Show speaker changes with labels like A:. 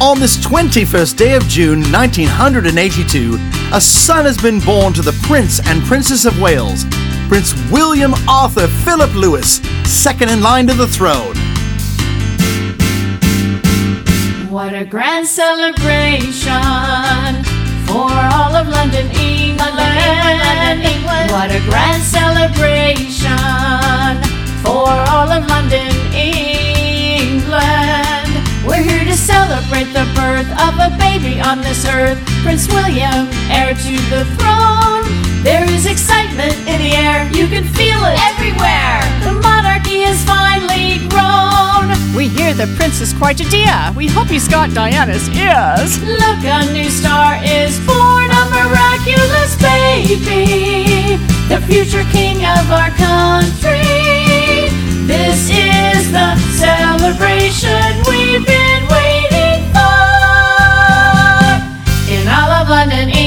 A: On this 21st day of June 1982, a son has been born to the Prince and Princess of Wales, Prince William Arthur Philip Louis, second in line to the throne.
B: What a grand celebration for all of London, England.
C: London, England.
B: What a grand celebrate the birth of a baby on this earth. Prince William, heir to the throne. There is excitement in the air, you can feel it
C: Everywhere.
B: The monarchy has finally grown.
D: We hear the prince is quite a dear. We hope he's got Diana's ears.
B: Look, a new star is born, a miraculous baby, the future king of our country. London.